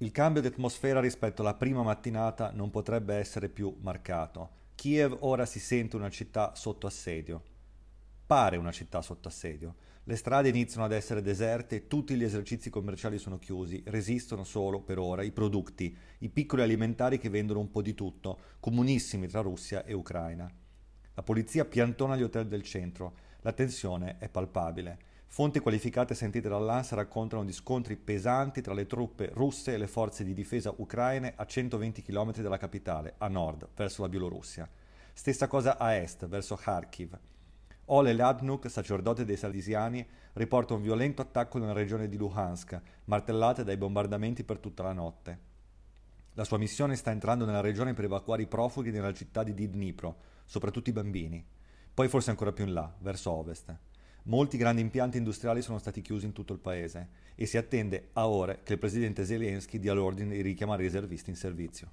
Il cambio di atmosfera rispetto alla prima mattinata non potrebbe essere più marcato. Kiev ora si sente una città sotto assedio. Pare una città sotto assedio. Le strade iniziano ad essere deserte, tutti gli esercizi commerciali sono chiusi, resistono solo per ora i prodotti, i piccoli alimentari che vendono un po' di tutto, comunissimi tra Russia e Ucraina. La polizia piantona gli hotel del centro, la tensione è palpabile. Fonti qualificate sentite dall'ANSA raccontano di scontri pesanti tra le truppe russe e le forze di difesa ucraine a 120 km dalla capitale, a nord, verso la Bielorussia. Stessa cosa a est, verso Kharkiv. Ole Ladnuk, sacerdote dei Salesiani, riporta un violento attacco nella regione di Luhansk, martellata dai bombardamenti per tutta la notte. La sua missione sta entrando nella regione per evacuare i profughi nella città di Dnipro, soprattutto i bambini. Poi forse ancora più in là, verso ovest. Molti grandi impianti industriali sono stati chiusi in tutto il paese e si attende a ore che il presidente Zelensky dia l'ordine di richiamare i riservisti in servizio.